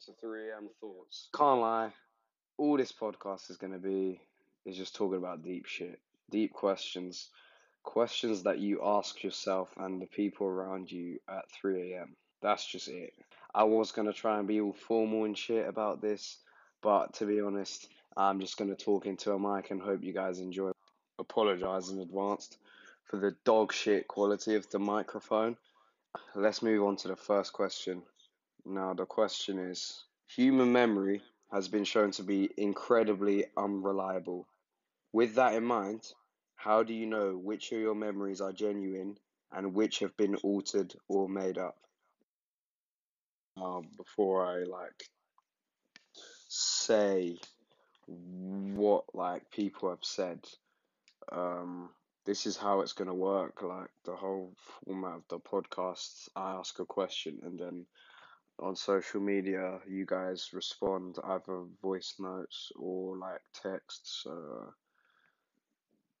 to 3am thoughts. Can't lie, all this podcast is going to be is just talking about deep shit, deep questions, questions that you ask yourself and the people around you at 3am. That's just it. I was going to try and be all formal and shit about this, but to be honest, I'm just going to talk into a mic and hope you guys enjoy. Apologize in advance for the dog shit quality of the microphone. Let's move on to the first question. Now, the question is human memory has been shown to be incredibly unreliable. With that in mind, how do you know which of your memories are genuine and which have been altered or made up? Uh, before I like say what like people have said, um, this is how it's gonna work. Like the whole format of the podcast, I ask a question and then on social media, you guys respond either voice notes or like texts. Uh,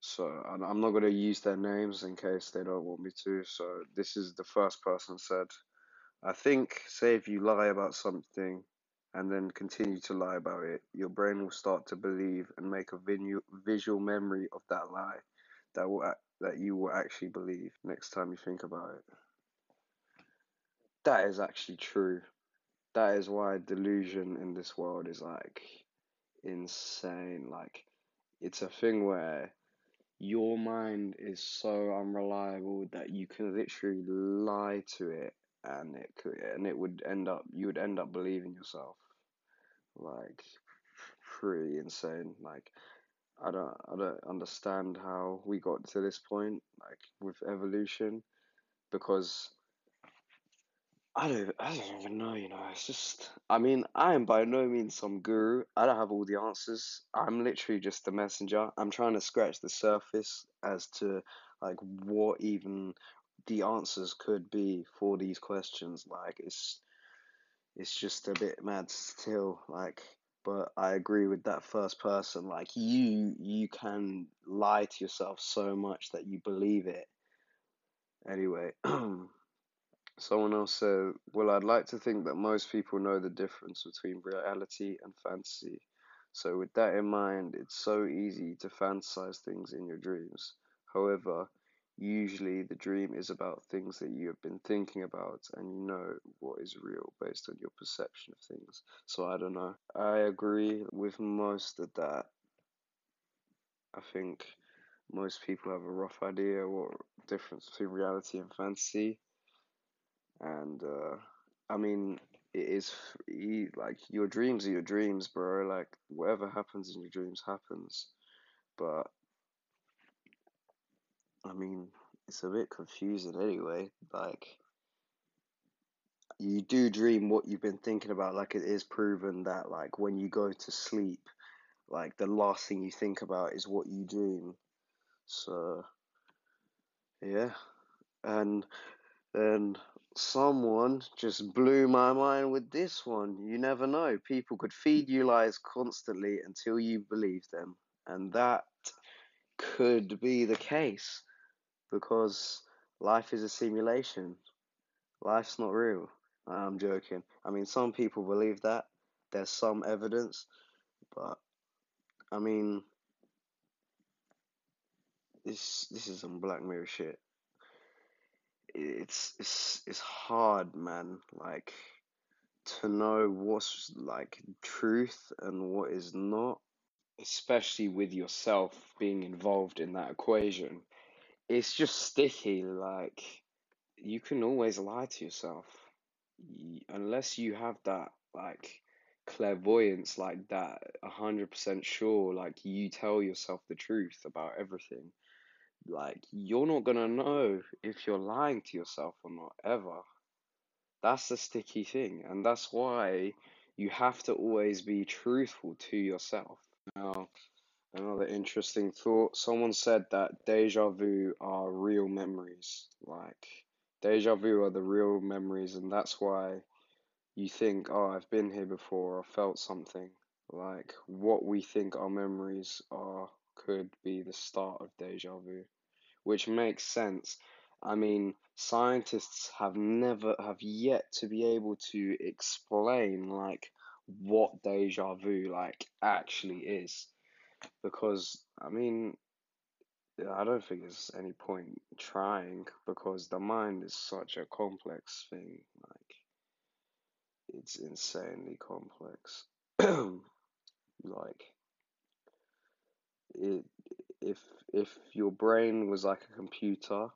so, so I'm not gonna use their names in case they don't want me to. So this is the first person said. I think, say if you lie about something and then continue to lie about it, your brain will start to believe and make a visual memory of that lie that will that you will actually believe next time you think about it. That is actually true. That is why delusion in this world is like insane. Like it's a thing where your mind is so unreliable that you can literally lie to it and it could and it would end up you would end up believing yourself. Like pretty insane. Like I don't I don't understand how we got to this point, like with evolution, because I don't I don't even know, you know, it's just I mean, I am by no means some guru. I don't have all the answers. I'm literally just the messenger. I'm trying to scratch the surface as to like what even the answers could be for these questions. Like it's it's just a bit mad still. Like but I agree with that first person. Like you you can lie to yourself so much that you believe it. Anyway, someone else said, Well I'd like to think that most people know the difference between reality and fantasy. So with that in mind, it's so easy to fantasize things in your dreams. However, Usually, the dream is about things that you have been thinking about, and you know what is real based on your perception of things. So, I don't know. I agree with most of that. I think most people have a rough idea what difference between reality and fantasy. And, uh, I mean, it is like your dreams are your dreams, bro. Like, whatever happens in your dreams happens. But I mean, it's a bit confusing anyway. Like, you do dream what you've been thinking about. Like, it is proven that, like, when you go to sleep, like, the last thing you think about is what you dream. So, yeah. And then someone just blew my mind with this one. You never know. People could feed you lies constantly until you believe them. And that could be the case because life is a simulation. Life's not real. I'm joking. I mean, some people believe that. There's some evidence, but I mean, this this is some Black Mirror shit. It's it's it's hard, man. Like to know what's like truth and what is not, especially with yourself being involved in that equation it's just sticky. Like you can always lie to yourself, unless you have that like clairvoyance, like that, a hundred percent sure. Like you tell yourself the truth about everything. Like you're not gonna know if you're lying to yourself or not ever. That's the sticky thing, and that's why you have to always be truthful to yourself. Now, Another interesting thought. Someone said that deja vu are real memories. Like, deja vu are the real memories, and that's why you think, oh, I've been here before, or felt something. Like, what we think our memories are could be the start of deja vu, which makes sense. I mean, scientists have never have yet to be able to explain like what deja vu like actually is. Because I mean, I don't think there's any point trying because the mind is such a complex thing. Like, it's insanely complex. like, it if if your brain was like a computer,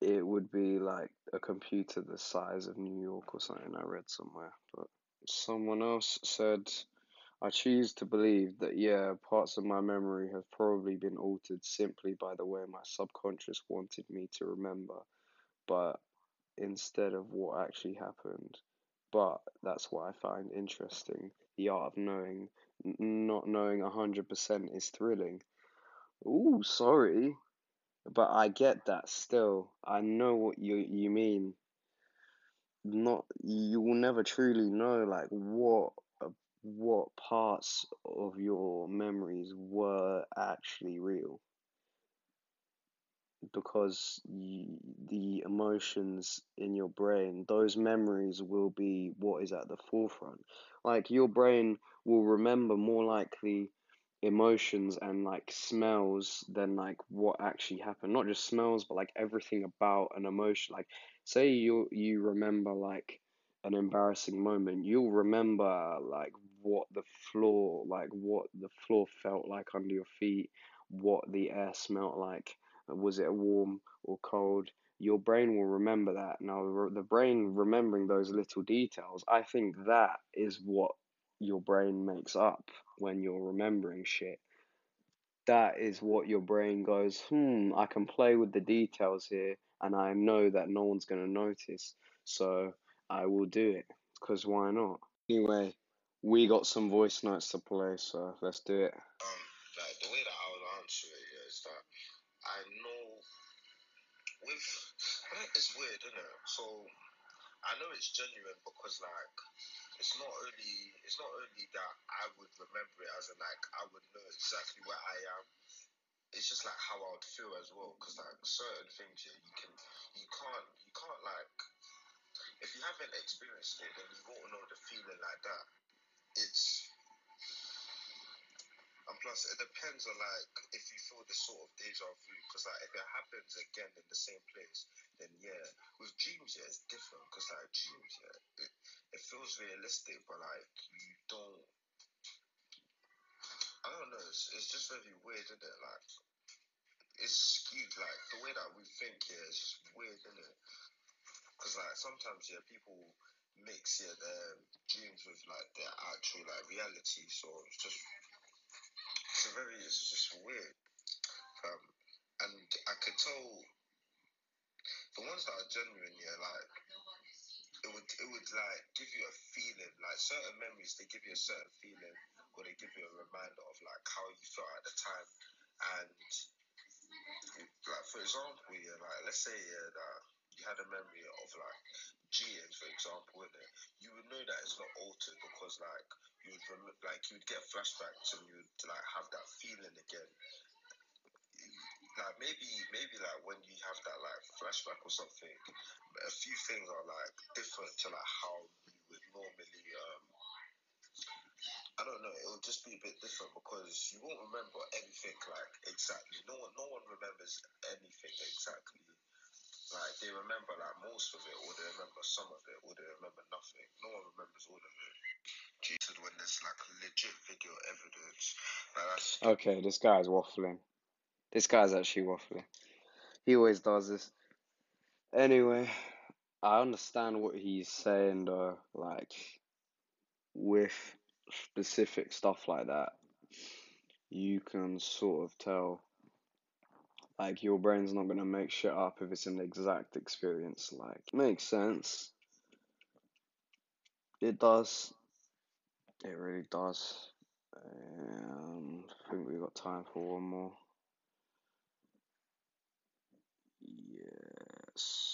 it would be like a computer the size of New York or something. I read somewhere, but someone else said I choose to believe that, yeah, parts of my memory have probably been altered simply by the way my subconscious wanted me to remember, but instead of what actually happened. But that's what I find interesting. The art of knowing, not knowing 100% is thrilling. Ooh, sorry. But I get that still. I know what you you mean. Not you will never truly know like what what parts of your memories were actually real because you, the emotions in your brain those memories will be what is at the forefront like your brain will remember more likely emotions and like smells than like what actually happened. Not just smells but like everything about an emotion. Like say you you remember like an embarrassing moment you'll remember like what the floor like what the floor felt like under your feet what the air smelt like. Was it warm or cold? Your brain will remember that. Now the brain remembering those little details i think that is what your brain makes up when you're remembering shit. That is what your brain goes hmm i can play with the details here and i know that no one's going to notice so i will do it because why not? Anyway we got some voice notes to play so let's do it. Um, like the way that I would answer it is that I know with it's weird, isn't it? So I know it's genuine because like it's not only it's not only that I would remember it as in like I would know exactly where I am. It's just like how I would feel as well. Because like certain things yeah, you can you can't you can't like if you haven't experienced it then you won't know the feeling like that. It's and plus, it depends on like if you feel this sort of deja vu. Because like if it happens again in the same place, then yeah. With dreams, yeah, it's different. Because like dreams, yeah, it, it feels realistic, but like you don't. I don't know. It's, it's just very weird, isn't it? Like it's skewed. Like the way that we think, yeah, it's just weird, isn't it? Because like sometimes, yeah, people mix yeah their dreams with like their actual like reality. So it's just it's very it's just weird. Um, and I could tell the ones that are genuine, yeah, like it would it would like give you a feeling, like certain memories they give you a certain feeling, or they give you a reminder of like how you felt at the time, and like for example, yeah, like let's say yeah that you had a memory of like Gian, for example, in it, you would know that it's not altered because like you would rem- like you would get flashbacks and you would like have that feeling again like maybe maybe like when you have that like flashback or something, a few things are like different to like how you would normally um I don't know, it'll just be a bit different because you won't remember everything like exactly. No one no one remembers anything exactly. Like they remember like most of it or they remember some of it or they remember nothing. No one remembers all of it. Jesus when there's like legit video evidence. Like okay this guy's waffling this guy's actually waffling he always does this anyway i understand what he's saying though like with specific stuff like that you can sort of tell like your brain's not gonna make shit up if it's an exact experience. Like makes sense. It does. It really does. Um i think we've got time for one more. Yes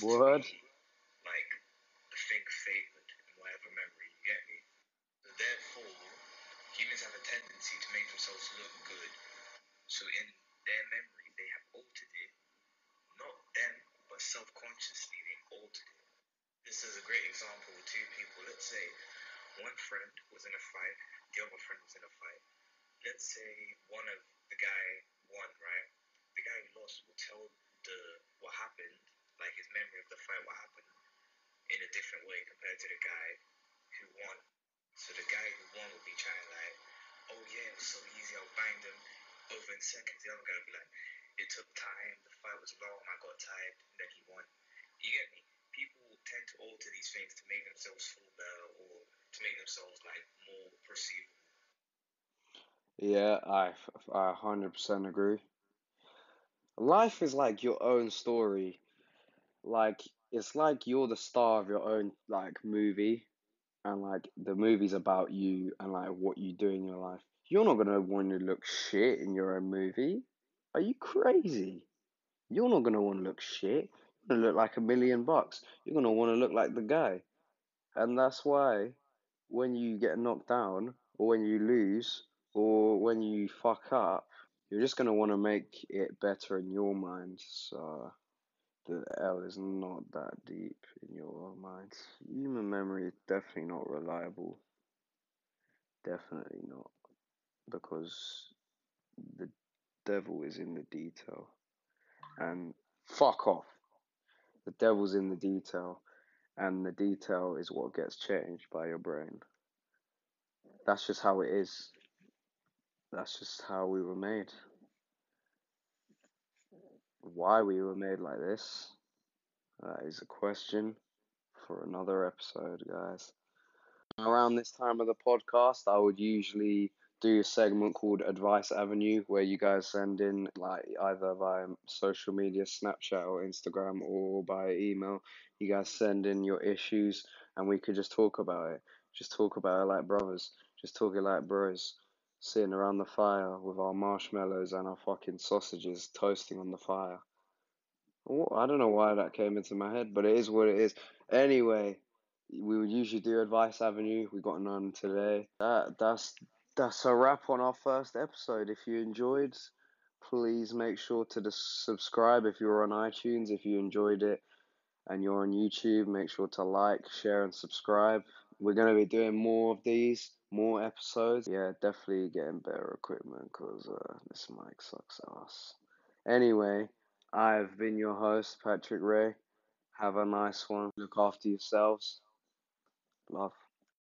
What? like the thing favored in whatever memory. You get me? So therefore, humans have a tendency to make themselves look good. So in their memory, they have altered it. Not them, but self-consciously they altered it. This is a great example with two people. Let's say one friend was in a fight, the other friend was in a fight. Let's say one of the guy won, right? The guy who lost will tell the what happened, like his memory of the fight, what happened, in a different way compared to the guy who won. So the guy who won will be trying like, oh yeah, it was so easy, I banged him over in seconds. The other guy will be like, it took time, the fight was long, I got tired, and then he won. You get me? People tend to alter these things to make themselves feel better or to make themselves like more perceivable. Yeah, I, I 100% agree. Life is like your own story. Like, it's like you're the star of your own, like, movie. And, like, the movie's about you and, like, what you do in your life. You're not gonna want to look shit in your own movie. Are you crazy? You're not gonna want to look shit. You're gonna look like a million bucks. You're gonna want to look like the guy. And that's why when you get knocked down, or when you lose, or when you fuck up, you're just gonna want to make it better in your mind. So the L is not that deep in your mind. Human memory is definitely not reliable. Definitely not. Because the devil is in the detail. And fuck off. The devil's in the detail. And the detail is what gets changed by your brain. That's just how it is. That's just how we were made. Why we were made like this, is a question for another episode, guys. Around this time of the podcast, I would usually do a segment called Advice Avenue where you guys send in like either via social media, Snapchat or Instagram or by email. You guys send in your issues and we could just talk about it. Just talk about it like brothers. Just talk it like bros. Sitting around the fire with our marshmallows and our fucking sausages toasting on the fire. I don't know why that came into my head, but it is what it is. Anyway, we would usually do Advice Avenue. We got none today. That that's that's a wrap on our first episode. If you enjoyed, please make sure to subscribe if you're on iTunes. If you enjoyed it and you're on YouTube, make sure to like, share, and subscribe. We're to be doing more of these, more episodes. Yeah, definitely getting better equipment because uh, this mic sucks ass. Anyway, I've been your host, Patrick Ray. Have a nice one. Look after yourselves. Love.